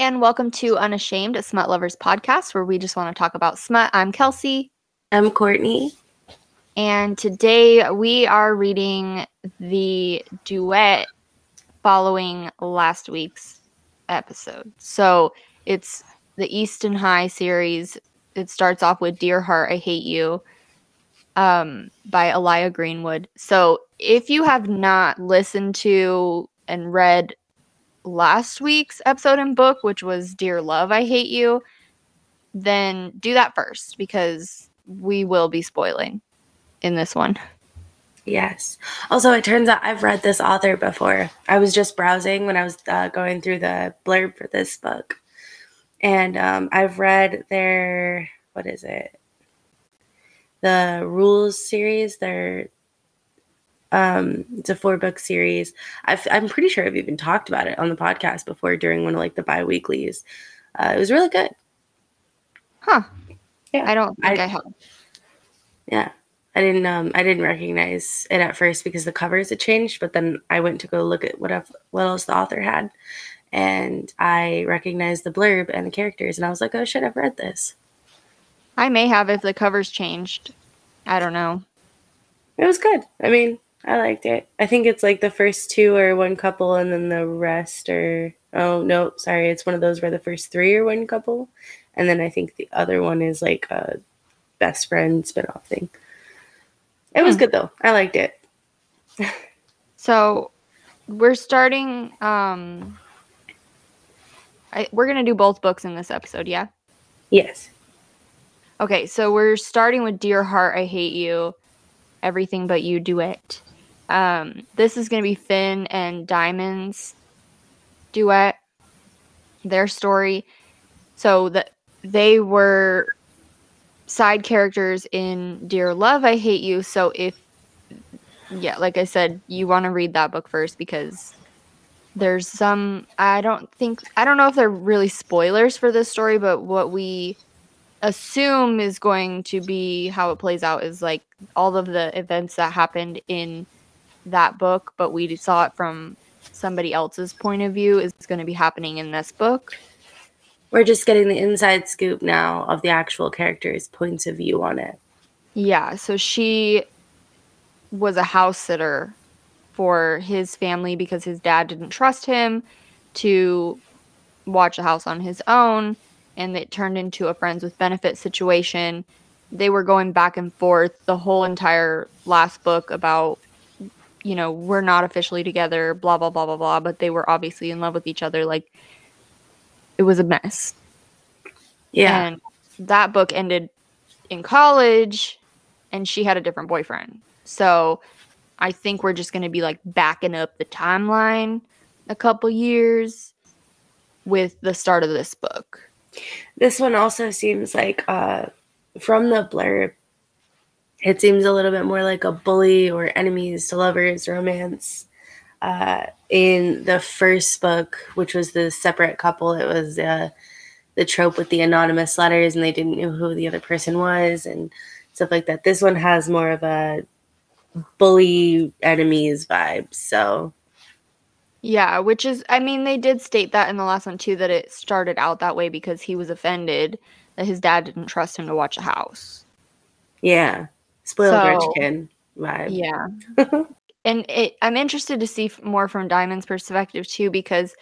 and welcome to Unashamed, a smut lovers podcast where we just want to talk about smut. I'm Kelsey. I'm Courtney. And today we are reading the duet following last week's episode. So it's the Easton High series. It starts off with Dear Heart, I Hate You um, by Eliah Greenwood. So if you have not listened to and read last week's episode and book, which was Dear Love, I Hate You, then do that first because we will be spoiling in this one. Yes. Also, it turns out I've read this author before. I was just browsing when I was uh, going through the blurb for this book. And um, I've read their, what is it? The Rules series, their um it's a four book series. I am pretty sure i've even talked about it on the podcast before during one of like the bi-weeklies. Uh, it was really good. Huh. Yeah. I don't think i, I have. Yeah. I didn't um i didn't recognize it at first because the covers had changed but then i went to go look at what, what else the author had. And i recognized the blurb and the characters and i was like oh shit i've read this. I may have if the covers changed. I don't know. It was good. I mean I liked it. I think it's like the first two are one couple and then the rest are oh no, sorry, it's one of those where the first three are one couple. And then I think the other one is like a best friend spinoff thing. It was hmm. good though. I liked it. so we're starting um I, we're gonna do both books in this episode, yeah? Yes. Okay, so we're starting with Dear Heart, I Hate You, Everything But You Duet. Um, this is going to be Finn and Diamond's duet, their story. So that they were side characters in Dear Love, I Hate You. So if, yeah, like I said, you want to read that book first because there's some, I don't think, I don't know if they're really spoilers for this story, but what we assume is going to be how it plays out is like all of the events that happened in that book, but we saw it from somebody else's point of view is going to be happening in this book. We're just getting the inside scoop now of the actual characters' points of view on it. Yeah, so she was a house sitter for his family because his dad didn't trust him to watch the house on his own and it turned into a friends with benefit situation. They were going back and forth the whole entire last book about you know, we're not officially together, blah, blah, blah, blah, blah, but they were obviously in love with each other. Like, it was a mess. Yeah. And that book ended in college, and she had a different boyfriend. So I think we're just going to be like backing up the timeline a couple years with the start of this book. This one also seems like, uh, from the blurb, it seems a little bit more like a bully or enemies to lovers romance. Uh, in the first book, which was the separate couple, it was uh, the trope with the anonymous letters and they didn't know who the other person was and stuff like that. This one has more of a bully enemies vibe. So, yeah, which is, I mean, they did state that in the last one too that it started out that way because he was offended that his dad didn't trust him to watch a house. Yeah spoiled so, rich kid vibe. Yeah. and it, I'm interested to see more from Diamond's perspective too, because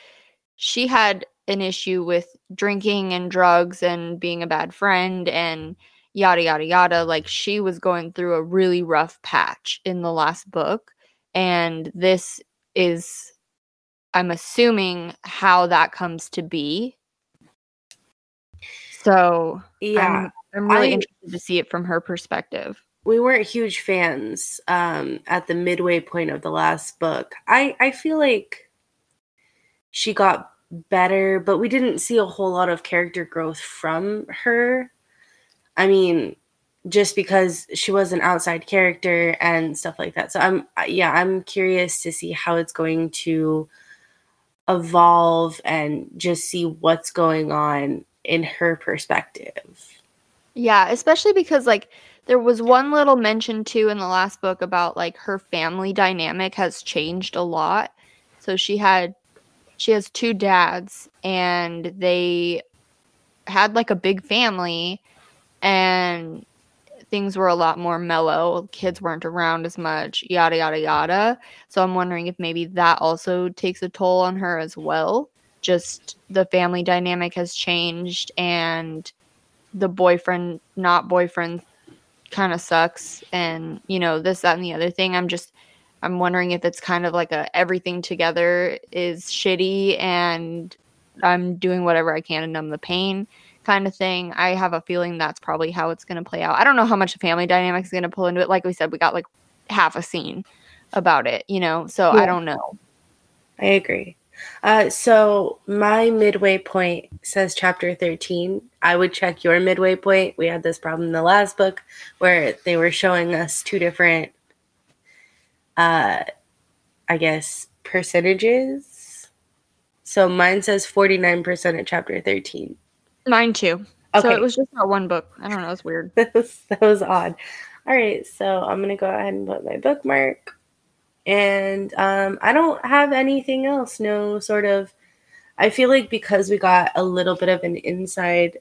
she had an issue with drinking and drugs and being a bad friend and yada yada yada. Like she was going through a really rough patch in the last book, and this is, I'm assuming, how that comes to be. So yeah, I'm, I'm really I, interested to see it from her perspective we weren't huge fans um, at the midway point of the last book. I I feel like she got better, but we didn't see a whole lot of character growth from her. I mean, just because she was an outside character and stuff like that. So I'm yeah, I'm curious to see how it's going to evolve and just see what's going on in her perspective. Yeah, especially because like there was one little mention too in the last book about like her family dynamic has changed a lot. So she had she has two dads and they had like a big family and things were a lot more mellow. Kids weren't around as much, yada, yada, yada. So I'm wondering if maybe that also takes a toll on her as well. Just the family dynamic has changed and the boyfriend, not boyfriend, kind of sucks. And, you know, this, that, and the other thing. I'm just, I'm wondering if it's kind of like a everything together is shitty and I'm doing whatever I can to numb the pain kind of thing. I have a feeling that's probably how it's going to play out. I don't know how much the family dynamic is going to pull into it. Like we said, we got like half a scene about it, you know, so yeah. I don't know. I agree. Uh, so my midway point says chapter 13. I would check your midway point. We had this problem in the last book where they were showing us two different, uh, I guess, percentages. So mine says 49% at chapter 13. Mine too. Okay. So it was just that one book. I don't know. It's weird. that, was, that was odd. All right. So I'm going to go ahead and put my bookmark. And um, I don't have anything else. No sort of. I feel like because we got a little bit of an inside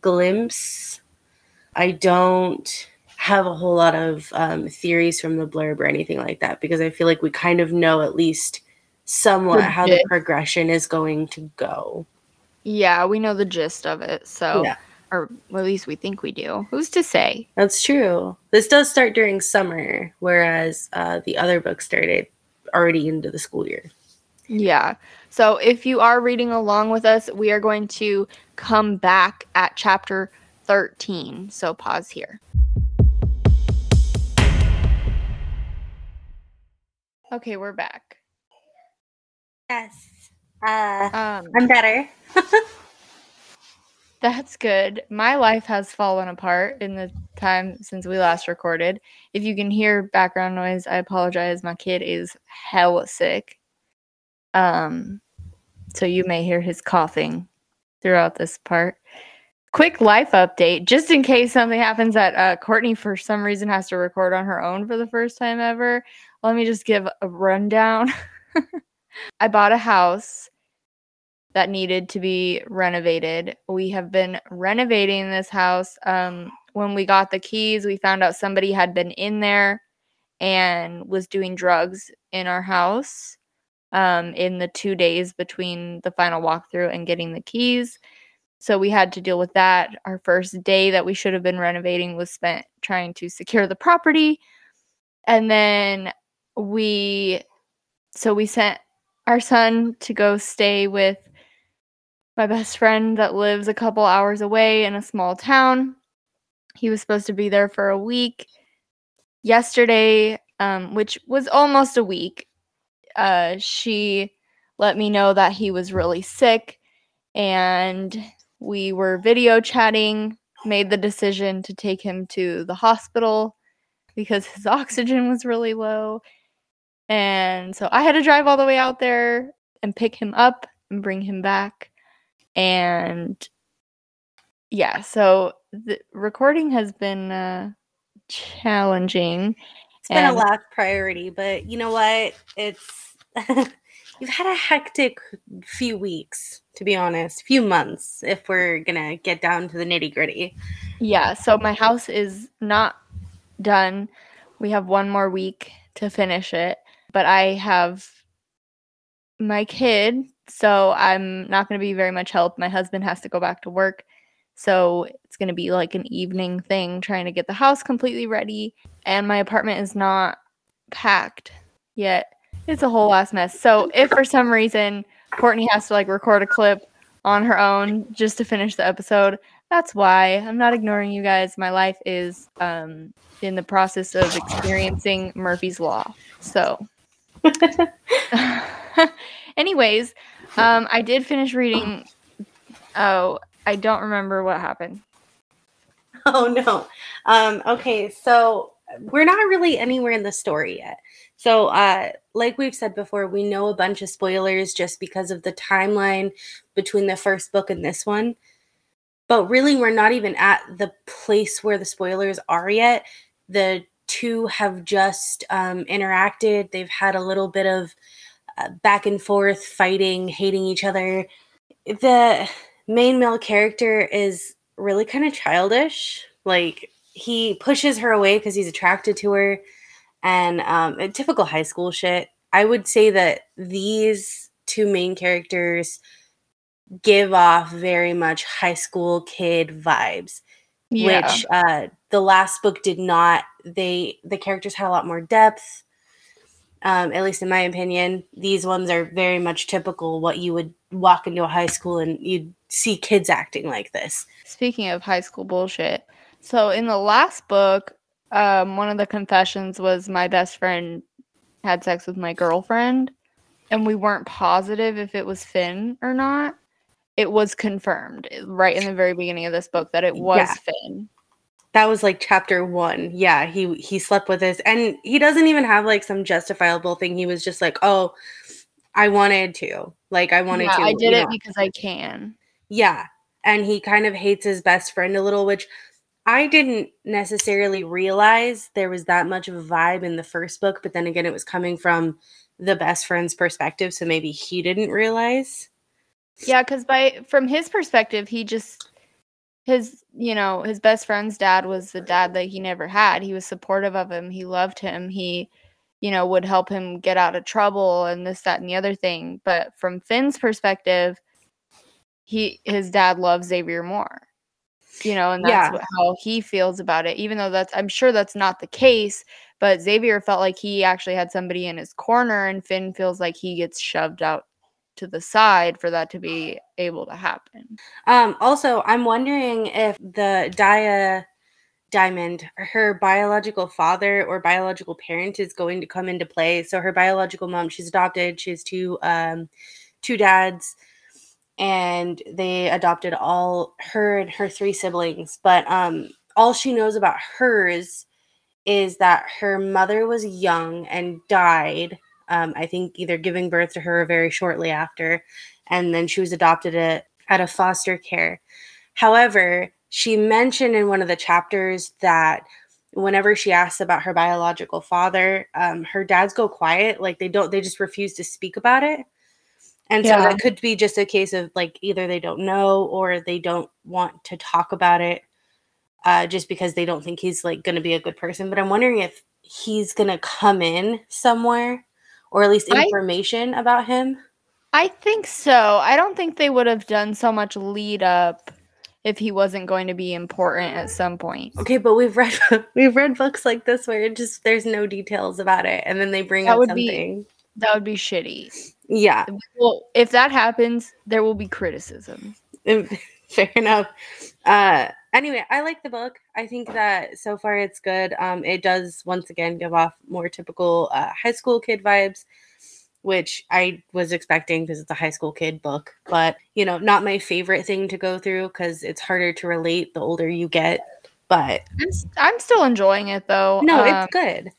glimpse, I don't have a whole lot of um, theories from the blurb or anything like that because I feel like we kind of know at least somewhat how the progression is going to go. Yeah, we know the gist of it. So, yeah. or well, at least we think we do. Who's to say? That's true. This does start during summer, whereas uh, the other book started already into the school year. Yeah. So, if you are reading along with us, we are going to come back at chapter 13. So, pause here. Okay, we're back. Yes. Uh, um, I'm better. that's good. My life has fallen apart in the time since we last recorded. If you can hear background noise, I apologize. My kid is hell sick. Um, so you may hear his coughing throughout this part. Quick life update, just in case something happens that uh, Courtney, for some reason, has to record on her own for the first time ever. Let me just give a rundown. I bought a house that needed to be renovated. We have been renovating this house. Um, when we got the keys, we found out somebody had been in there and was doing drugs in our house um, in the two days between the final walkthrough and getting the keys. So we had to deal with that. Our first day that we should have been renovating was spent trying to secure the property. And then we, so we sent our son to go stay with my best friend that lives a couple hours away in a small town. He was supposed to be there for a week. Yesterday, um, which was almost a week, uh, she let me know that he was really sick and we were video chatting, made the decision to take him to the hospital because his oxygen was really low. And so I had to drive all the way out there and pick him up and bring him back and yeah, so the recording has been uh, challenging. It's been and- a last priority, but you know what? It's you've had a hectic few weeks, to be honest, few months, if we're gonna get down to the nitty gritty. Yeah, so my house is not done. We have one more week to finish it, but I have my kid so I'm not going to be very much help. My husband has to go back to work. So it's going to be like an evening thing trying to get the house completely ready. And my apartment is not packed yet. It's a whole ass mess. So if for some reason Courtney has to like record a clip on her own just to finish the episode, that's why. I'm not ignoring you guys. My life is um, in the process of experiencing Murphy's Law. So, anyways, um, I did finish reading. Oh, I don't remember what happened. Oh no. Um, okay, so we're not really anywhere in the story yet. So, uh, like we've said before, we know a bunch of spoilers just because of the timeline between the first book and this one. But really, we're not even at the place where the spoilers are yet. The two have just um, interacted. They've had a little bit of uh, back and forth, fighting, hating each other. The main male character is really kind of childish. Like he pushes her away because he's attracted to her, and um, typical high school shit. I would say that these two main characters give off very much high school kid vibes yeah. which uh, the last book did not. They the characters had a lot more depth. Um, at least in my opinion, these ones are very much typical what you would walk into a high school and you'd see kids acting like this. Speaking of high school bullshit, so in the last book, um, one of the confessions was my best friend had sex with my girlfriend, and we weren't positive if it was Finn or not it was confirmed right in the very beginning of this book that it was yeah. Finn. That was like chapter one. Yeah, he he slept with this, and he doesn't even have like some justifiable thing. He was just like, "Oh, I wanted to. Like, I wanted yeah, to. I did it because I can." Yeah, and he kind of hates his best friend a little, which I didn't necessarily realize there was that much of a vibe in the first book. But then again, it was coming from the best friend's perspective, so maybe he didn't realize. Yeah, because by from his perspective, he just his you know his best friend's dad was the dad that he never had. He was supportive of him. He loved him. He you know would help him get out of trouble and this that and the other thing. But from Finn's perspective, he his dad loves Xavier more. You know, and that's yeah. what, how he feels about it. Even though that's I'm sure that's not the case, but Xavier felt like he actually had somebody in his corner, and Finn feels like he gets shoved out to the side for that to be able to happen. Um, also, I'm wondering if the Daya Diamond, her biological father or biological parent is going to come into play. So her biological mom, she's adopted. She has two um, two dads, and they adopted all her and her three siblings. But um, all she knows about hers is that her mother was young and died um, I think either giving birth to her very shortly after, and then she was adopted out of foster care. However, she mentioned in one of the chapters that whenever she asks about her biological father, um, her dads go quiet, like they don't, they just refuse to speak about it. And yeah. so that could be just a case of like either they don't know or they don't want to talk about it uh, just because they don't think he's like going to be a good person. But I'm wondering if he's going to come in somewhere or at least information I, about him? I think so. I don't think they would have done so much lead up if he wasn't going to be important at some point. Okay, but we've read we've read books like this where it just there's no details about it, and then they bring that up something. Be, that would be shitty. Yeah. Well, if that happens, there will be criticism. Fair enough. Uh, anyway, I like the book. I think that so far it's good. Um, it does once again give off more typical uh, high school kid vibes, which I was expecting because it's a high school kid book. But you know, not my favorite thing to go through because it's harder to relate the older you get. But I'm, I'm still enjoying it though. No, um, it's good.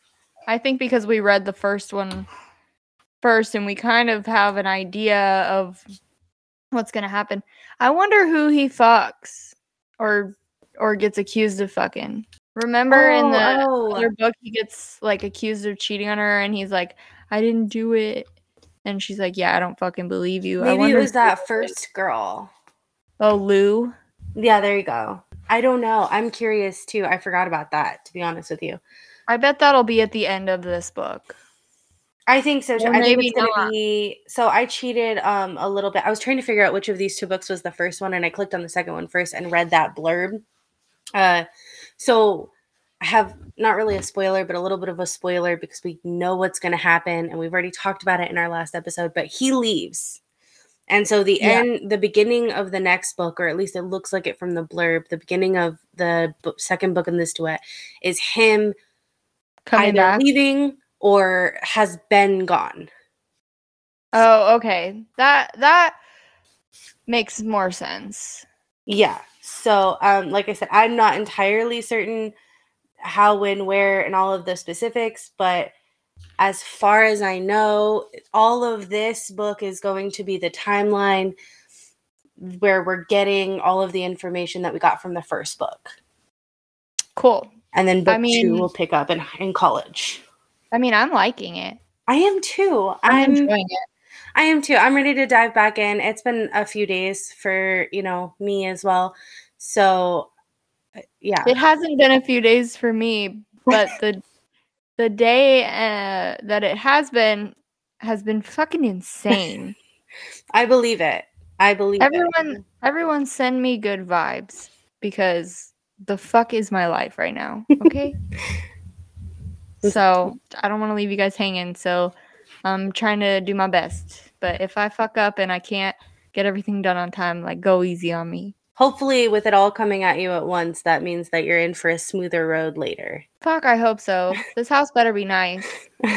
I think because we read the first one first and we kind of have an idea of what's gonna happen. I wonder who he fucks or or gets accused of fucking. Remember oh, in the oh. other book, he gets like accused of cheating on her, and he's like, "I didn't do it," and she's like, "Yeah, I don't fucking believe you." Maybe it was that first girl. Oh, Lou. Yeah, there you go. I don't know. I'm curious too. I forgot about that. To be honest with you, I bet that'll be at the end of this book. I think so. Too. I think it's gonna not. be. So I cheated um a little bit. I was trying to figure out which of these two books was the first one, and I clicked on the second one first and read that blurb uh, so I have not really a spoiler, but a little bit of a spoiler because we know what's going to happen, and we've already talked about it in our last episode. But he leaves, and so the yeah. end, the beginning of the next book, or at least it looks like it from the blurb, the beginning of the book, second book in this duet is him Coming either back. leaving or has been gone. Oh, okay. That that makes more sense. Yeah. So, um, like I said, I'm not entirely certain how, when, where, and all of the specifics, but as far as I know, all of this book is going to be the timeline where we're getting all of the information that we got from the first book. Cool. And then book I mean, two will pick up in, in college. I mean, I'm liking it. I am too. I'm, I'm enjoying it. I am too. I'm ready to dive back in. It's been a few days for, you know, me as well. So uh, yeah. It hasn't been a few days for me, but the the day uh, that it has been has been fucking insane. I believe it. I believe it. everyone everyone send me good vibes because the fuck is my life right now, okay? so, I don't want to leave you guys hanging, so I'm trying to do my best. But if I fuck up and I can't get everything done on time, like go easy on me. Hopefully with it all coming at you at once, that means that you're in for a smoother road later. Fuck, I hope so. This house better be nice.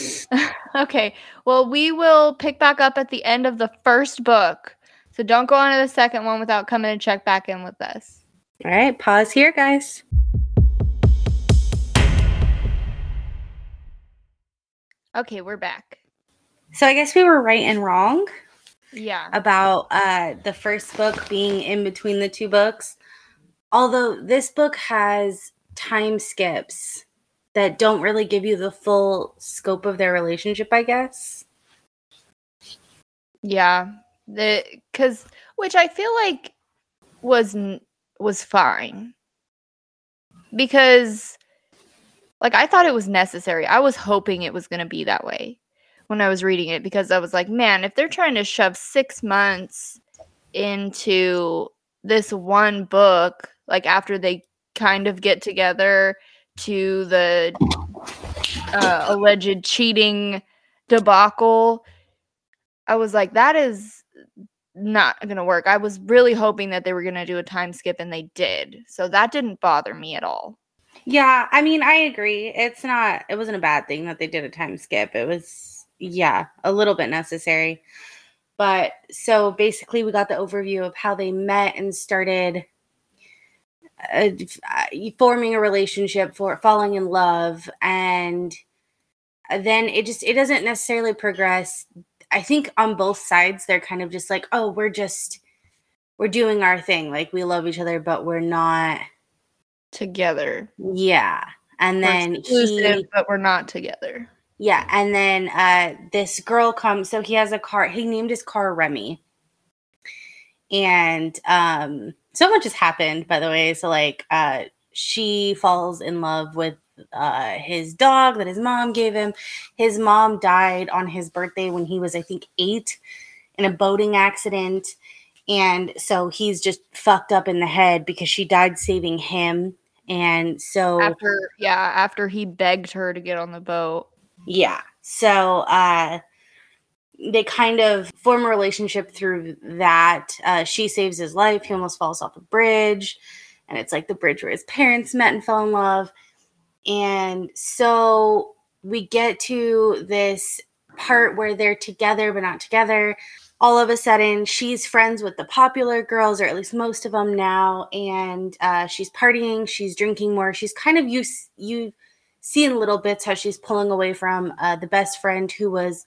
okay. Well, we will pick back up at the end of the first book. So don't go on to the second one without coming and check back in with us. All right, pause here, guys. Okay, we're back. So I guess we were right and wrong Yeah. about uh, the first book being in between the two books. Although this book has time skips that don't really give you the full scope of their relationship, I guess. Yeah. The cuz which I feel like was was fine. Because like I thought it was necessary. I was hoping it was going to be that way when I was reading it because I was like, man, if they're trying to shove 6 months into this one book like after they kind of get together to the uh, alleged cheating debacle i was like that is not gonna work i was really hoping that they were gonna do a time skip and they did so that didn't bother me at all Yeah, I mean, I agree. It's not, it wasn't a bad thing that they did a time skip. It was, yeah, a little bit necessary. But so basically, we got the overview of how they met and started uh, uh, forming a relationship, for falling in love, and then it just it doesn't necessarily progress. I think on both sides, they're kind of just like, oh, we're just we're doing our thing, like we love each other, but we're not. together Yeah, and We're then exclusive, he but we're not together Yeah, and then uh this girl comes so he has a car he named his car Remy. And um so much has happened by the way. So like uh she falls in love with uh his dog that his mom gave him. His mom died on his birthday when he was I think 8 in a boating accident. And so he's just fucked up in the head because she died saving him. And so after yeah after he begged her to get on the boat Yeah. So uh they kind of form a relationship through that. Uh she saves his life. He almost falls off a bridge. And it's like the bridge where his parents met and fell in love. And so we get to this part where they're together but not together. All of a sudden, she's friends with the popular girls, or at least most of them now, and uh, she's partying, she's drinking more. She's kind of you you see in little bits how she's pulling away from uh, the best friend who was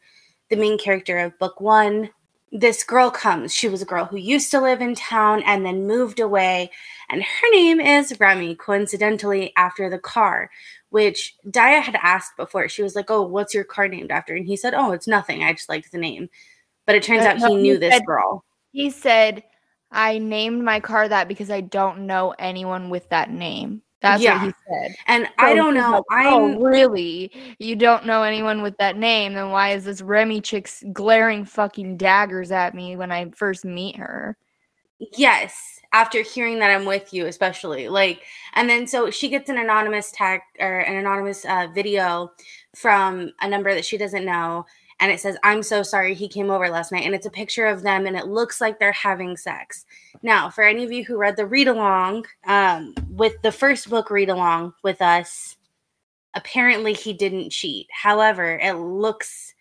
the main character of book one. This girl comes. She was a girl who used to live in town and then moved away, and her name is Remy, coincidentally, after the car, which Daya had asked before. She was like, Oh, what's your car named after? And he said, Oh, it's nothing. I just liked the name. But it turns Uh, out he he knew this girl. he said i named my car that because i don't know anyone with that name that's Yeah. what he said And I don't know. like, oh, really? You don't know anyone with that name? Then why is this Remy chick s- glaring fucking daggers at me when I first meet her? Yes, after hearing that I'm with you, especially like, and then so she gets an anonymous tag or an anonymous uh, video from a number that she doesn't know, and it says, "I'm so sorry he came over last night," and it's a picture of them, and it looks like they're having sex. Now, for any of you who read the read along, um, with the first book read along with us, apparently he didn't cheat. However, it looks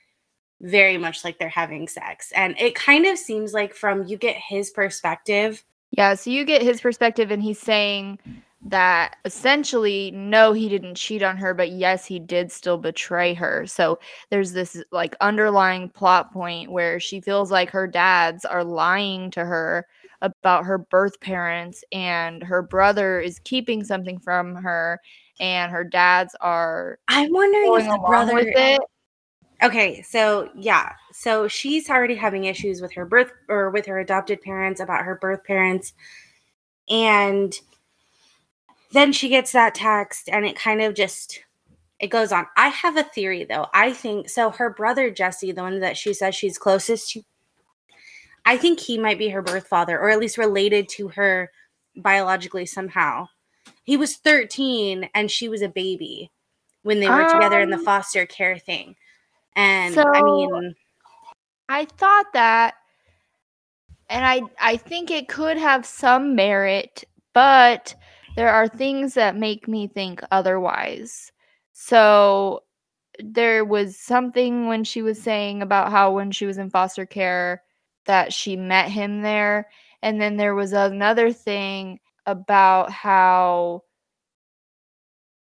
very much like they're having sex, and it kind of seems like from you get his perspective Yeah, so you get his perspective, and he's saying that essentially, no, he didn't cheat on her, but yes, he did still betray her. So there's this like underlying plot point where she feels like her dads are lying to her about her birth parents, and her brother is keeping something from her, and her dads are I'm wondering if the brother with it. Okay, so yeah, so she's already having issues with her birth or with her adopted parents about her birth parents. And then she gets that text and it kind of just it goes on. I have a theory though. I think so her brother Jesse, the one that she says she's closest to I think he might be her birth father or at least related to her biologically somehow. He was 13 and she was a baby when they were together in the Um, foster care thing. And I mean, I thought that, and I I think it could have some merit, but there are things that make me think otherwise. So there was something when she was saying about how when she was in foster care that she met him there, and then there was another thing about how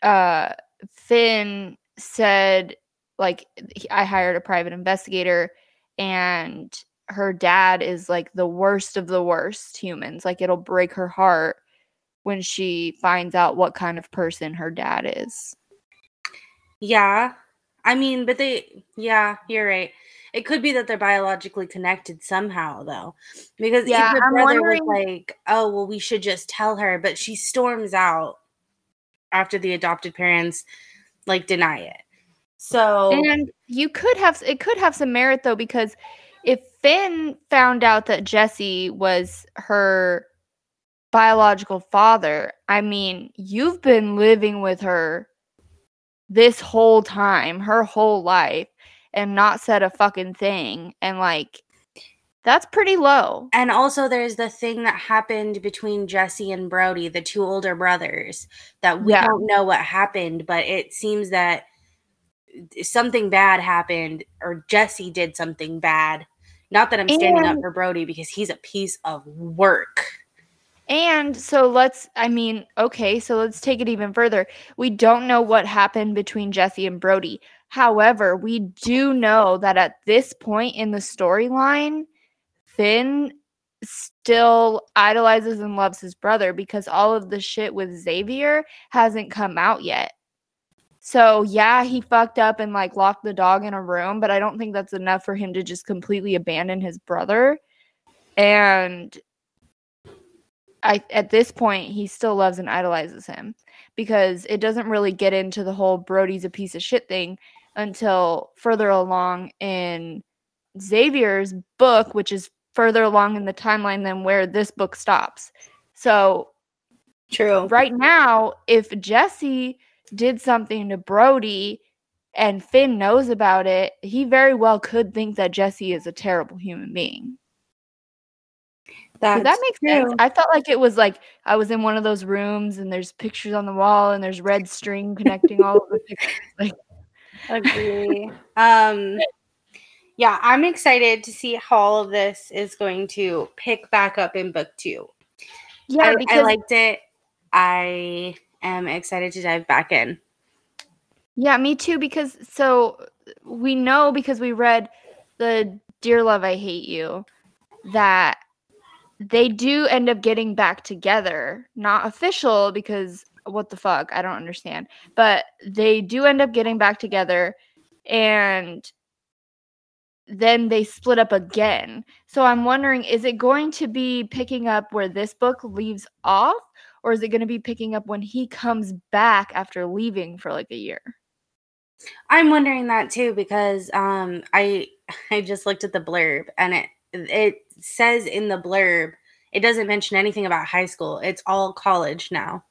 uh Finn said like I hired a private investigator and her dad is like the worst of the worst humans. Like it'll break her heart when she finds out what kind of person her dad is. yeah. I mean, but they yeah, you're right. It could be that they're biologically connected somehow though. Because Yeah, I'm brother was like, "Oh, well we should just tell her," but she storms out after the adopted parents like deny it. So, and you could have it could have some merit though because if Finn found out that Jesse was her biological father, I mean, you've been living with her this whole time, her whole life, and not said a fucking thing. And like, that's pretty low. and also there's the thing that happened between Jesse and Brody, the two older brothers, that we Yeah. don't know what happened, but it seems that something bad happened or Jesse did something bad. Not that I'm standing up for Brody because he's a piece of work. And so let's, I mean, okay, so let's take it even further. We don't know what happened between Jesse and Brody. However, we do know that at this point in the storyline, Finn still idolizes and loves his brother because all of the shit with Xavier hasn't come out yet. So, yeah, he fucked up and like locked the dog in a room, but I don't think that's enough for him to just completely abandon his brother. And I at this point he still loves and idolizes him because it doesn't really get into the whole Brody's a piece of shit thing until further along in Xavier's book, which is further along in the timeline than where this book stops. So True. right now, if Jesse did something to Brody and Finn knows about it, he very well could think that Jesse is a terrible human being. Does that makes sense? I felt like it was like I was in one of those rooms and there's pictures on the wall and there's red string connecting all of the pictures. Like, agree. um yeah, I'm excited to see how all of this is going to pick back up in book two. yeah, I, I liked it. I am excited to dive back in. yeah, me too. Because so we know because we read the Dear Love, I Hate You that they do end up getting back together. Not official because what the fuck? I don't understand. But they do end up getting back together and then they split up again. So I'm wondering is it going to be picking up where this book leaves off or is it going to be picking up when he comes back after leaving for like a year? I'm wondering that too because um I I just looked at the blurb and it it says in the blurb it doesn't mention anything about high school. It's all college now.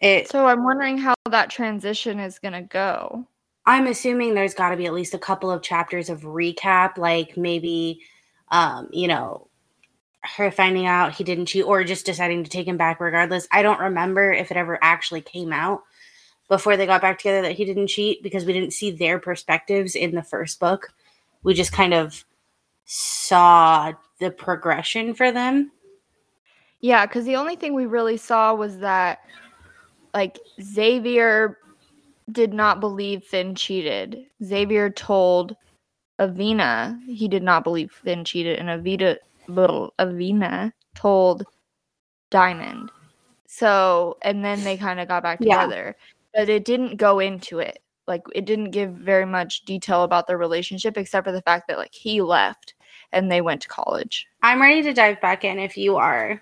It So I'm wondering how that transition is going to go. I'm assuming there's got to be at least a couple of chapters of recap, like maybe, um, you know, her finding out he didn't cheat or just deciding to take him back regardless. I don't remember if it ever actually came out before they got back together that he didn't cheat because we didn't see their perspectives in the first book. We just kind of saw the progression for them. Yeah, because the only thing we really saw was that, like, Xavier did not believe Finn cheated. Xavier told Avina he did not believe Finn cheated, and Avita, little Avina told Diamond. So, and then they kind of got back Yeah. together, but it didn't go into it. like it didn't give very much detail about their relationship except for the fact that like he left and they went to college. I'm ready to dive back in if you are.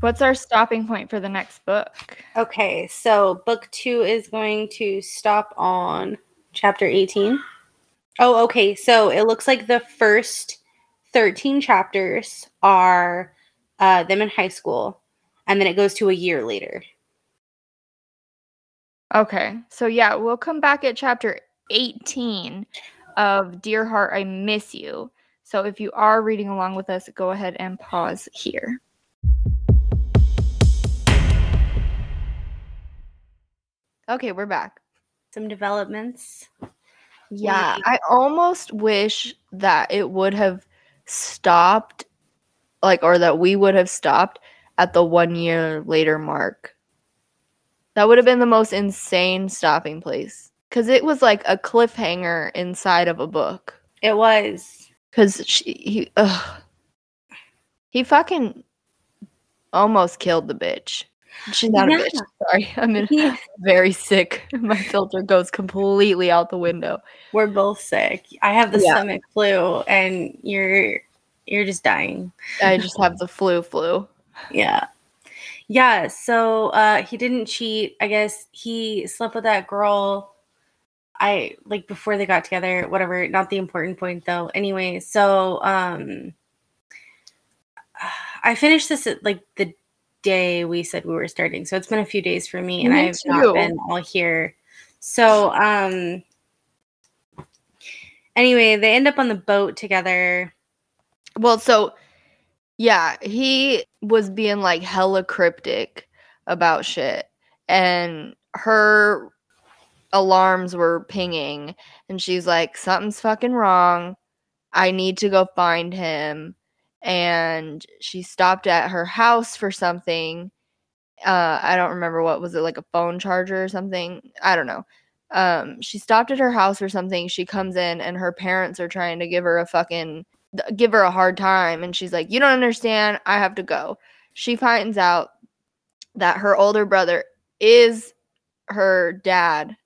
What's our stopping point for the next book? Okay, so book two is going to stop on chapter 18. Oh, okay. So it looks like the first 13 chapters are uh, them in high school, and then it goes to a year later. Okay. So yeah, we'll come back at chapter 18 of Dear Heart, I Miss You. So if you are reading along with us, go ahead and pause here. Okay, we're back. Some developments. Yeah, I almost wish that it would have stopped, like, or that we would have stopped at the one year later mark. That would have been the most insane stopping place because it was like a cliffhanger inside of a book. It was. Because he, ugh, he fucking almost killed the bitch. She's not Yeah. a bitch. Sorry, I'm in Yeah. very sick. My filter goes completely out the window. We're both sick. I have the Yeah. stomach flu, and you're you're just dying. I just have the flu flu. Yeah. Yeah, so uh he didn't cheat. I guess he slept with that girl I like before they got together, whatever, not the important point though. Anyway, so um I finished this at like the day we said we were starting. So it's been a few days for me and Me I've too. not been all here. So um anyway, they end up on the boat together. Well, so yeah, he was being like hella cryptic about shit, and her alarms were pinging, and she's like, Something's fucking wrong. I need to go find him. And she stopped at her house for something. Uh, I don't remember what was it like a phone charger or something. I don't know. Um, she stopped at her house or something. She comes in and her parents are trying to give her a fucking give her a hard time and she's like you don't understand i have to go she finds out that her older brother is her dad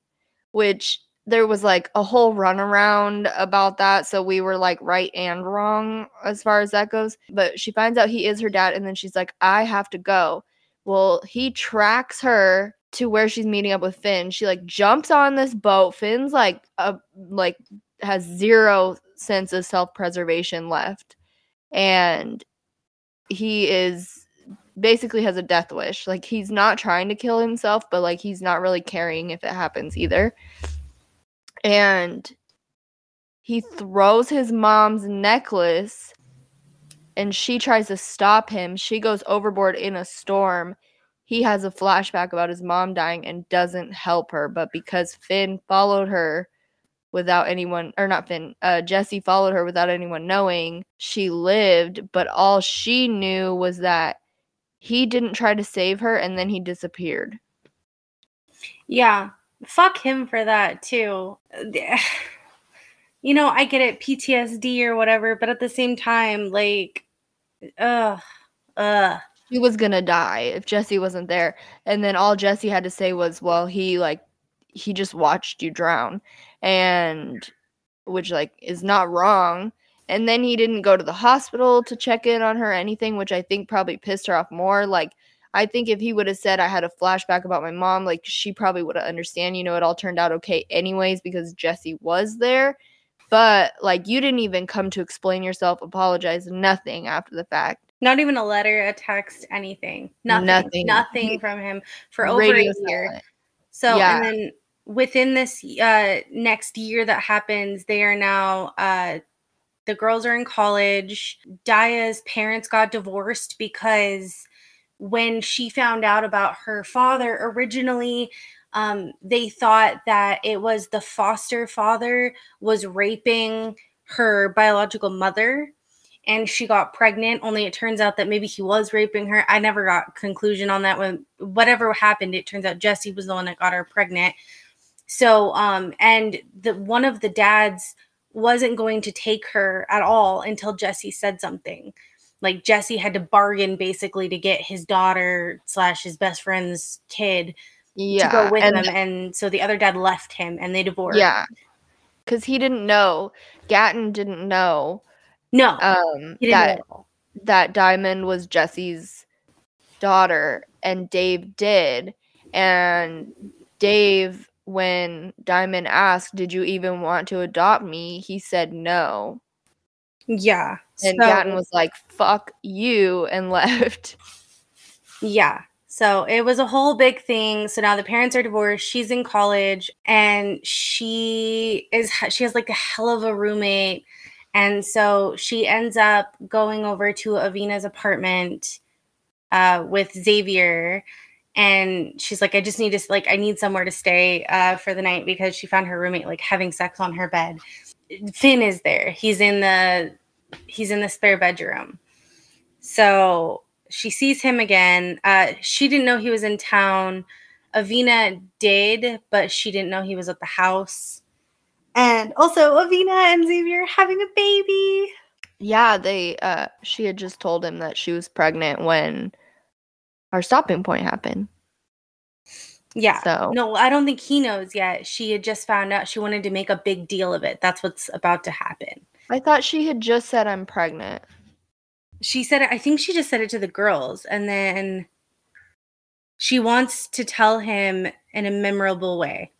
which there was like a whole runaround about that so we were like right and wrong as far as that goes but she finds out he is her dad and then she's like i have to go. Well he tracks her to where she's meeting up with finn. She like jumps on this boat. Finn's like a like has zero sense of self-preservation left and he is basically has a death wish. Like he's not trying to kill himself but like he's not really caring if it happens either. And he throws his mom's necklace and she tries to stop him. She goes overboard in a storm. He has a flashback about his mom dying and doesn't help her but because finn followed her without anyone or not Finn, uh Jesse followed her without anyone knowing she lived, but all she knew was that he didn't try to save her and then he disappeared. Yeah. Fuck him for that too. You know, I get it, PTSD or whatever, but at the same time, like, ugh, ugh. He was gonna die if Jesse wasn't there. And then all Jesse had to say was, Well, he like he just watched you drown. And which like is not wrong. And then he didn't go to the hospital to check in on her or anything, which I think probably pissed her off more. Like I think if he would have said I had a flashback about my mom, like she probably would have understand. You know, it all turned out okay anyways because Jesse was there. But like you didn't even come to explain yourself, apologize, nothing after the fact. Not even a letter, a text, anything. Nothing. Nothing. Nothing, from him for over Radio a year. silent. So Yeah. and then within this uh next year that happens, they are now uh the girls are in college. Daya's parents got divorced because when she found out about her father originally um they thought that it was the foster father was raping her biological mother and she got pregnant. Only it turns out that maybe he was raping her. I never got conclusion on that when whatever happened it turns out jesse was the one that got her pregnant. So um and the one of the dads wasn't going to take her at all until jesse said something like jesse had to bargain basically to get his daughter slash his best friend's kid yeah, to go with and them, and so the other dad left him, and they divorced. yeah, because he didn't know. Gatton didn't know no, um, he didn't that know. that Diamond was Jesse's daughter, and Dave did. And Dave, when Diamond asked, "Did you even want to adopt me?" he said no, Yeah, and so- Gatton was like, "Fuck you," and left. Yeah. So it was a whole big thing. So now the parents are divorced. She's in college and she is she has like a hell of a roommate. And so she ends up going over to Avina's apartment uh, with Xavier. And she's like, I just need to like I need somewhere to stay uh, for the night because she found her roommate like having sex on her bed. Finn is there. He's in the he's in the spare bedroom. So she sees him again. Uh, she didn't know he was in town. Avina did, but she didn't know he was at the house. And also, Avina and Xavier having a baby. Yeah, they. Uh, she had just told him that she was pregnant when our stopping point happened. Yeah. So No, I don't think he knows yet. She had just found out. She wanted to make a big deal of it. That's what's about to happen. I thought she had just said I'm pregnant. She said it, I think she just said it to the girls. And then she wants to tell him in a memorable way.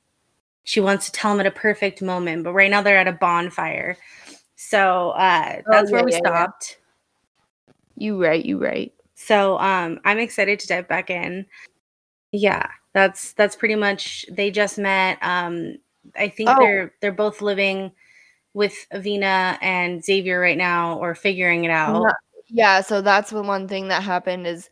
She wants to tell him at a perfect moment. But right now they're at a bonfire. So uh, Oh, that's where we yeah, yeah. stopped. You right, you right. So um, I'm excited to dive back in. Yeah, that's that's pretty much. They just met. Um, I think Oh. they're they're both living with Avina and Xavier right now, or figuring it out. No- Yeah, so that's the one thing that happened is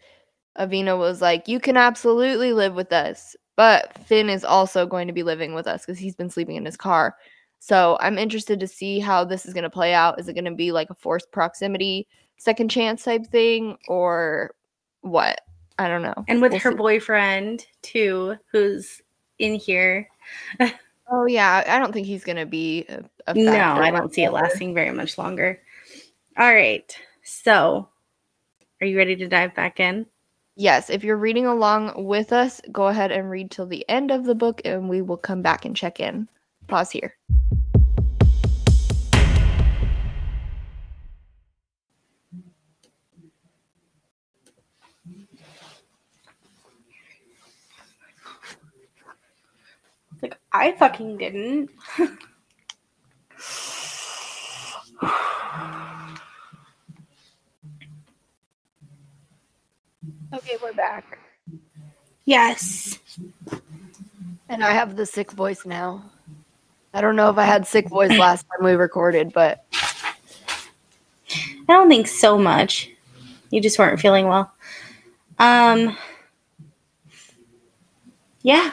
Avina was like, "You can absolutely live with us, but Finn is also going to be living with us because he's been sleeping in his car." So I'm interested to see how this is going to play out. Is it going to be like a forced proximity, second chance type thing, or what? I don't know. And with We'll her see. boyfriend too, who's in here. Oh yeah, I don't think he's going to be a, a No, I don't see it lasting very much longer. All right. So, are you ready to dive back in? Yes, if you're reading along with us, go ahead and read till the end of the book and we will come back and check in. Pause here. I fucking didn't. Okay, we're back. Yes. And I have the sick voice now. I don't know if I had sick voice last time we recorded, but I don't think so much. You just weren't feeling well. Um Yeah.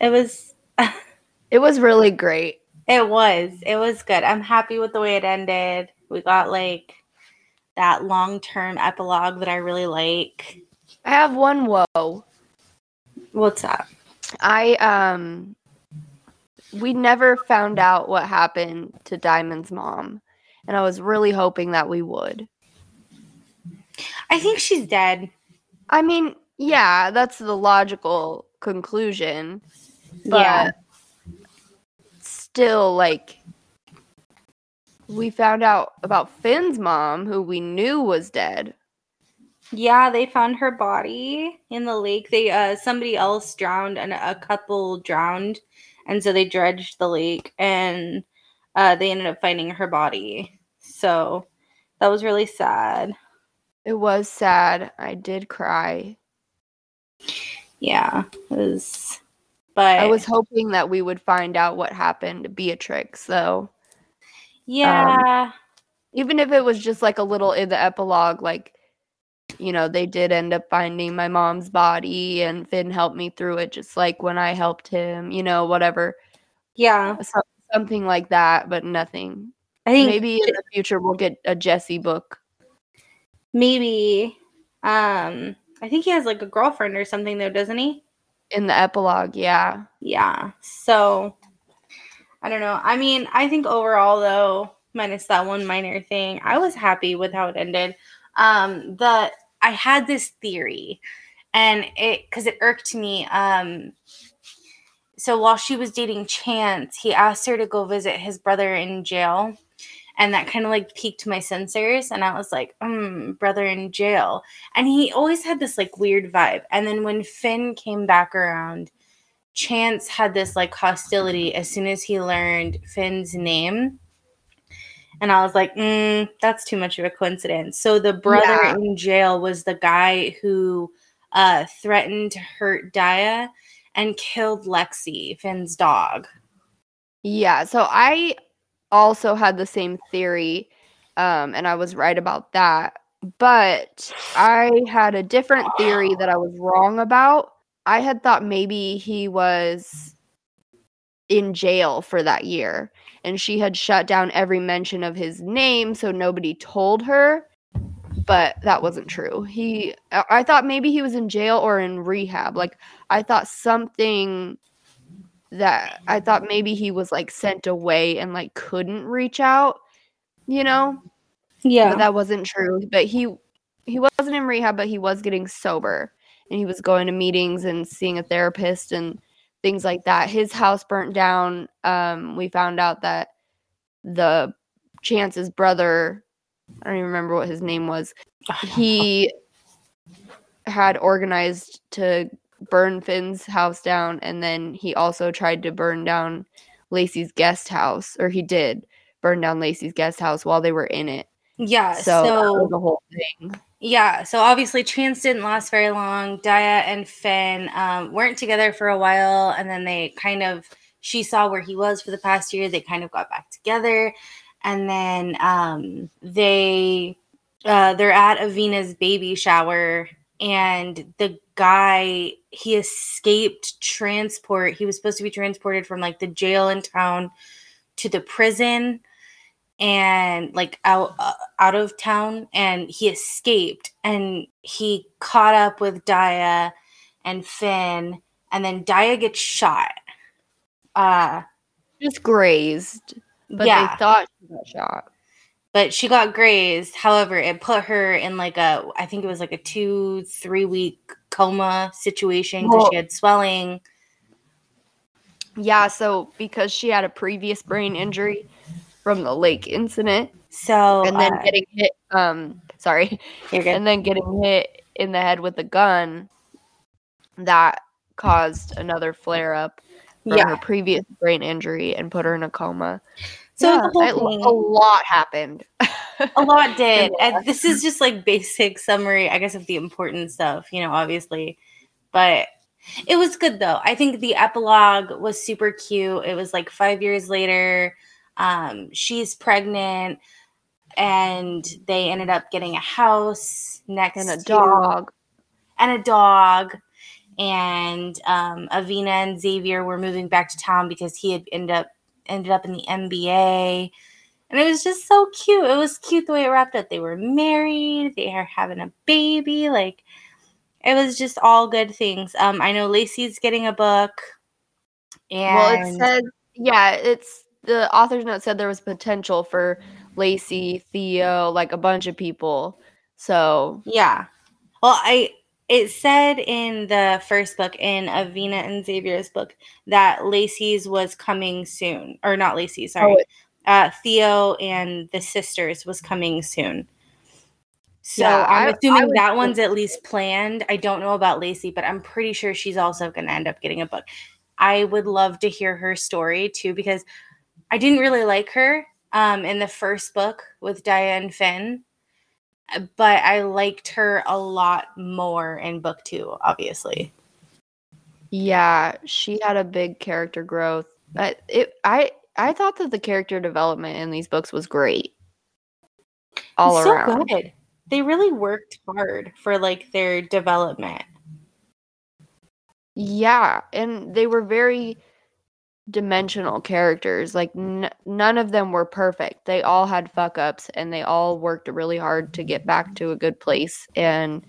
It was it was really great. it was. It was good. I'm happy with the way it ended. We got like that long-term epilogue that I really like. I have one woe. What's that? I um we never found out what happened to Diamond's mom. And I was really hoping that we would. I think she's dead. I mean, yeah, that's the logical conclusion. But Yeah. Still, like, we found out about Finn's mom, who we knew was dead. Yeah, they found her body in the lake. They uh somebody else drowned and a couple drowned and so they dredged the lake and uh they ended up finding her body. So that was really sad. It was sad. I did cry. Yeah, it was but I was hoping that we would find out what happened to Beatrix, though. yeah. Even if it was just like a little in the epilogue, like, you know, they did end up finding my mom's body and Finn helped me through it, just like when I helped him, you know, whatever. yeah. So- something like that, but nothing. I think Maybe in the future we'll get a Jesse book. maybe um I think he has like a girlfriend or something though, doesn't he? In the epilogue, yeah. Yeah. So I don't know. I mean, I think overall though, minus that one minor thing, I was happy with how it ended. Um the I had this theory and it because it irked me. Um, so while she was dating Chance, he asked her to go visit his brother in jail. And that kind of like piqued my sensors. And I was like, hmm, brother in jail. And he always had this like weird vibe. And then when Finn came back around, Chance had this like hostility as soon as he learned Finn's name. And I was like, mm, that's too much of a coincidence. So the brother Yeah. in jail was the guy who uh, threatened to hurt Daya and killed Lexi, Finn's dog. Yeah, so I also had the same theory, um, and I was right about that. But I had a different theory that I was wrong about. I had thought maybe he was in jail for that year, and she had shut down every mention of his name, so nobody told her. But that wasn't true. He, I thought maybe he was in jail or in rehab. Like I thought something that I thought maybe he was like sent away and like couldn't reach out, you know? Yeah. But that wasn't true. But he he wasn't in rehab, but he was getting sober and he was going to meetings and seeing a therapist and things like that. His house burnt down. Um we found out that the Chance's brother, I don't even remember what his name was, he had organized to burn Finn's house down, and then he also tried to burn down Lacey's guest house, or he did burn down Lacey's guest house while they were in it. yeah. So, So, the whole thing. yeah. So obviously, Chance didn't last very long. Daya and Finn um, weren't together for a while, and then they kind of she saw where he was for the past year. They kind of got back together, and then um, they uh, they're at Avina's baby shower, and the guy he escaped transport. He was supposed to be transported from like the jail in town to the prison and like out uh, out of town and he escaped and he caught up with Daya and Finn and then Daya gets shot. Uh Just grazed, but yeah, they thought she got shot. but she got grazed. However, it put her in like a I think it was like a 2 3 week coma situation because Well- she had swelling. Yeah, so because she had a previous brain injury from the lake incident, So and then uh, getting hit, um, sorry, and then getting hit in the head with a gun, that caused another flare up from Yeah. her previous brain injury and put her in a coma. So Yeah, the whole it- a lot happened. a lot did Yeah. this is just like basic summary i guess of the important stuff you know obviously but it was good though i think the epilogue was super cute it was like five years later um she's pregnant and they ended up getting a house next and a to- dog. and a dog and um, Avina and Xavier were moving back to town because he had ended up ended up in the NBA. And it was just so cute. It was cute the way it wrapped up. They were married, they are having a baby. Like it was just all good things. Um, I know Lacey's getting a book. And Well, it said, yeah, it's the author's note said there was potential for Lacey, Theo, like a bunch of people. So Yeah. Well, I it said in the first book in Avina and Xavier's book that Lacey's was coming soon, or not Lacey, sorry. Oh, uh, Theo and the sisters was coming soon. So Yeah, I'm I- assuming I would that one's at least planned. I don't know about Lacey, but I'm pretty sure she's also going to end up getting a book. I would love to hear her story too because I didn't really like her um, in the first book with Diane Finn, uh, but I liked her a lot more in book two, obviously. yeah, she had a big character growth. But it I I thought that the character development in these books was great. All so around. good. They really worked hard for like their development. Yeah, and they were very dimensional characters. Like n- none of them were perfect. They all had fuck ups and they all worked really hard to get back to a good place and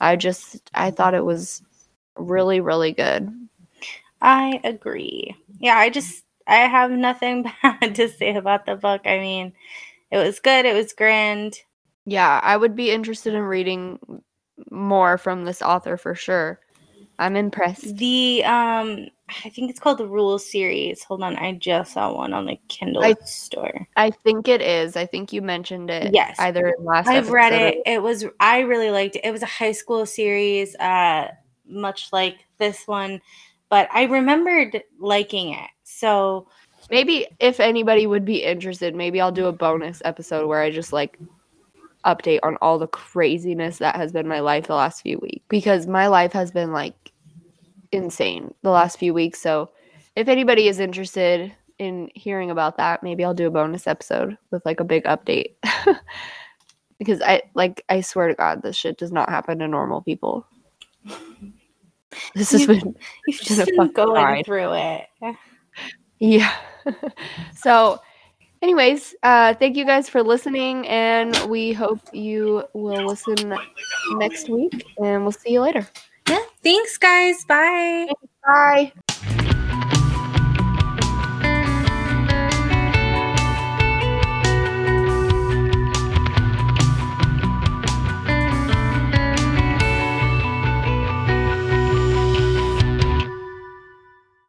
I just I thought it was really really good. I agree. Yeah, I just I have nothing bad to say about the book. I mean, it was good, it was grand. Yeah, I would be interested in reading more from this author for sure. I'm impressed. The um I think it's called the Rules series. Hold on, I just saw one on the Kindle I- store. I think it is. I think you mentioned it. Yes. Either in last. I've read it. It was I really liked it. It was a high school series, uh, much like this one, but I remembered liking it. So Maybe if anybody would be interested, maybe I'll do a bonus episode where I just like update on all the craziness that has been my life the last few weeks because my life has been like insane the last few weeks. So if anybody is interested in hearing about that, maybe I'll do a bonus episode with like a big update. because I like I swear to God, this shit does not happen to normal people. This has You- been you've Just been going ride. through it. Yeah. so anyways, uh thank you guys for listening and we hope you will listen next week and we'll see you later. Yeah. Thanks, guys. Bye. Bye.